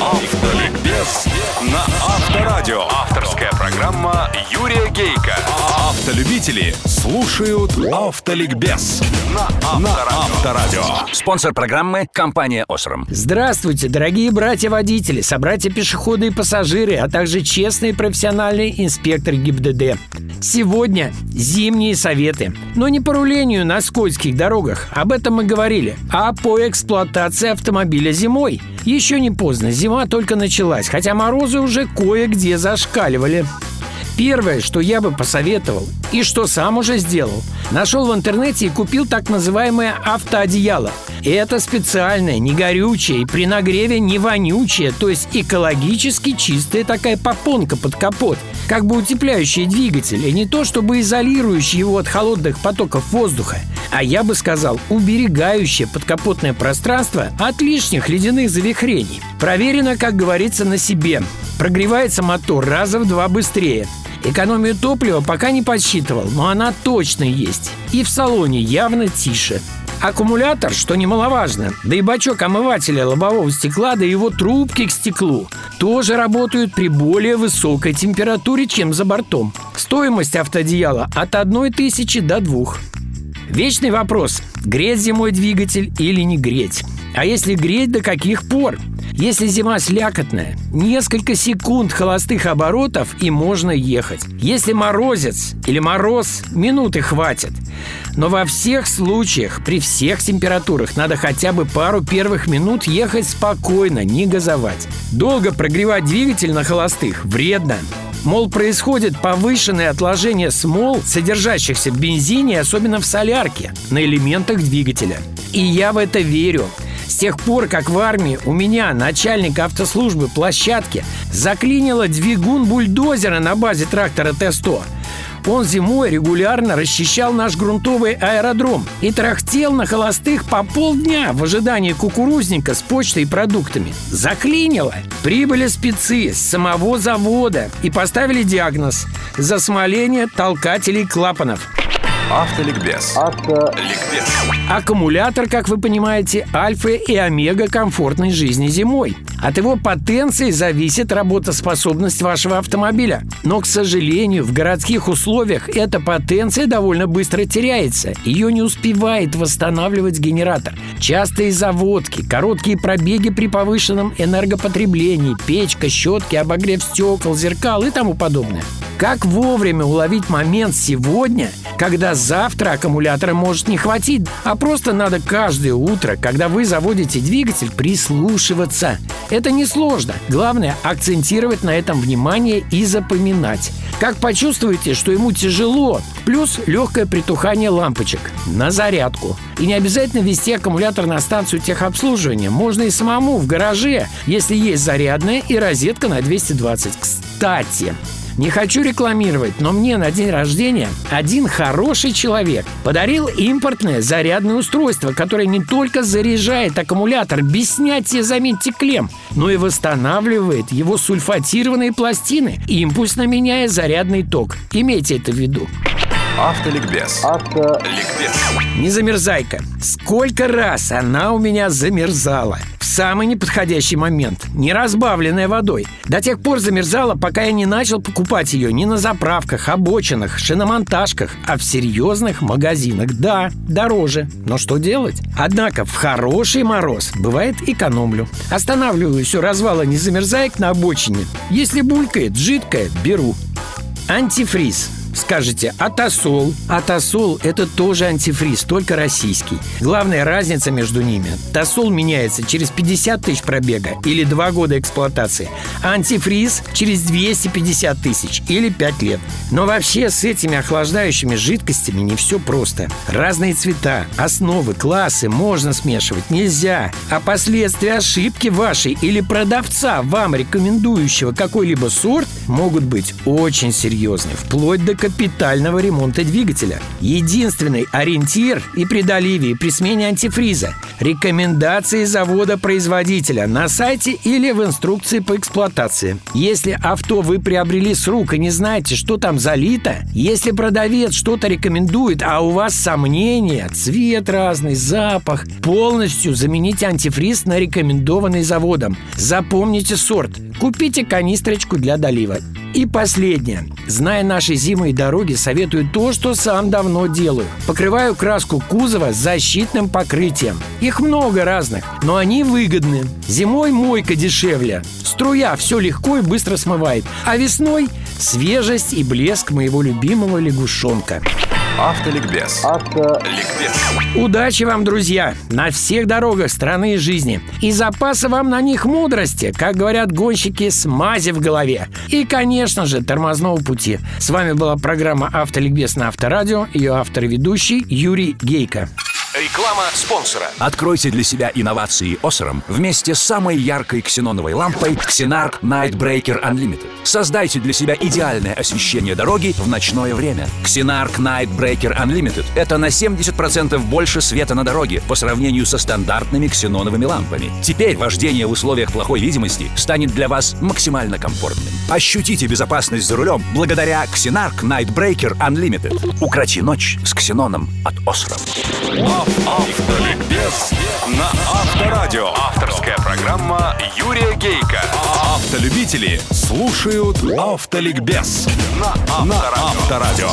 Автоликбез на Авторадио. Авторская программа Юрия Гейка. Автолюбители слушают Автоликбез на Авторадио. Спонсор программы – компания «Осрам». Здравствуйте, дорогие братья-водители, собратья-пешеходы и пассажиры, а также честные профессиональные инспекторы ГИБДД. Сегодня зимние советы. Но не по рулению на скользких дорогах, об этом мы говорили, а по эксплуатации автомобиля зимой. Еще не поздно, зима только началась, хотя морозы уже кое-где зашкаливали. Первое, что я бы посоветовал, и что сам уже сделал, нашел в интернете и купил так называемое автоодеяло. Это специальное, не горючее и при нагреве не вонючее, то есть экологически чистая такая попонка под капот, как бы утепляющая двигатель, и не то чтобы изолирующая его от холодных потоков воздуха, а я бы сказал, уберегающее подкапотное пространство от лишних ледяных завихрений. Проверено, как говорится, на себе. Прогревается мотор раза в два быстрее. Экономию топлива пока не подсчитывал, но она точно есть. И в салоне явно тише. Аккумулятор, что немаловажно, да и бачок омывателя лобового стекла, да его трубки к стеклу тоже работают при более высокой температуре, чем за бортом. Стоимость автоодеяла от 1 тысячи до 2. Вечный вопрос – греть зимой двигатель или не греть? А если греть, до каких пор? Если зима слякотная, несколько секунд холостых оборотов и можно ехать. Если морозец или мороз, минуты хватит. Но во всех случаях, при всех температурах, надо хотя бы пару первых минут ехать спокойно, не газовать. Долго прогревать двигатель на холостых вредно. Мол, происходит повышенное отложение смол, содержащихся в бензине, особенно в солярке, на элементах двигателя. И я в это верю. С тех пор, как в армии у меня, начальник автослужбы площадки, заклинило двигун бульдозера на базе трактора Т-100, он зимой регулярно расчищал наш грунтовый аэродром и трахтел на холостых по полдня в ожидании кукурузника с почтой и продуктами. Заклинило. Прибыли спецы с самого завода и поставили диагноз – засмоление толкателей клапанов. Автоликбез. Ликбез. Аккумулятор, как вы понимаете, альфа и омега комфортной жизни зимой. От его потенции зависит работоспособность вашего автомобиля. Но, к сожалению, в городских условиях эта потенция довольно быстро теряется. Ее не успевает восстанавливать генератор. Частые заводки, короткие пробеги при повышенном энергопотреблении, печка, щетки, обогрев стекол, зеркал и тому подобное. Как вовремя уловить момент сегодня, когда завтра аккумулятора может не хватить, а просто надо каждое утро, когда вы заводите двигатель, прислушиваться. Это несложно. Главное – акцентировать на этом внимание и запоминать. Как почувствуете, что ему тяжело, плюс легкое притухание лампочек на зарядку. И не обязательно вести аккумулятор на станцию техобслуживания. Можно и самому в гараже, если есть зарядная и розетка на 220. Кстати, не хочу рекламировать, но мне на день рождения один хороший человек подарил импортное зарядное устройство, которое не только заряжает аккумулятор без снятия, заметьте, клем, но и восстанавливает его сульфатированные пластины, импульсно меняя зарядный ток. Имейте это в виду. Автоликбез. Ликбез. Не замерзайка. Сколько раз она у меня замерзала. Самый неподходящий момент. Не разбавленная водой. До тех пор замерзала, пока я не начал покупать ее не на заправках, обочинах, шиномонтажках, а в серьезных магазинах. Да, дороже. Но что делать? Однако в хороший мороз бывает экономлю. Останавливаюсь у развала не замерзаек на обочине. Если булькает жидкое, беру. Антифриз. Скажете, атосол. Атосол – это тоже антифриз, только российский. Главная разница между ними – тосол меняется через 50 тысяч пробега или 2 года эксплуатации, а антифриз – через 250 тысяч или 5 лет. Но вообще с этими охлаждающими жидкостями не все просто. Разные цвета, основы, классы можно смешивать нельзя. А последствия ошибки вашей или продавца, вам рекомендующего какой-либо сорт, могут быть очень серьезны, вплоть до капитального ремонта двигателя. Единственный ориентир и при доливе, и при смене антифриза. Рекомендации завода-производителя на сайте или в инструкции по эксплуатации. Если авто вы приобрели с рук и не знаете, что там залито, если продавец что-то рекомендует, а у вас сомнения, цвет разный, запах, полностью замените антифриз на рекомендованный заводом. Запомните сорт. Купите канистрочку для долива. И последнее. Зная наши зимы и дороги, советую то, что сам давно делаю. Покрываю краску кузова защитным покрытием. Их много разных, но они выгодны. Зимой мойка дешевле. Струя все легко и быстро смывает. А весной свежесть и блеск моего любимого лягушонка. Автоликбез. Автоликбез. Удачи вам, друзья, на всех дорогах страны и жизни. И запаса вам на них мудрости, как говорят гонщики, смази в голове. И, конечно же, тормозного пути. С вами была программа «Автоликбез» на Авторадио. Ее автор и ведущий Юрий Гейко. Реклама спонсора. Откройте для себя инновации Осером вместе с самой яркой ксеноновой лампой Xenarc Nightbreaker Unlimited. Создайте для себя идеальное освещение дороги в ночное время. Xenarc Nightbreaker Unlimited – это на 70% больше света на дороге по сравнению со стандартными ксеноновыми лампами. Теперь вождение в условиях плохой видимости станет для вас максимально комфортным. Ощутите безопасность за рулем благодаря Xenarc Nightbreaker Unlimited. Укроти ночь с ксеноном от Осером. Автоликбез на Авторадио. Авторская программа Юрия. Слушают Автоликбез на Авторадио.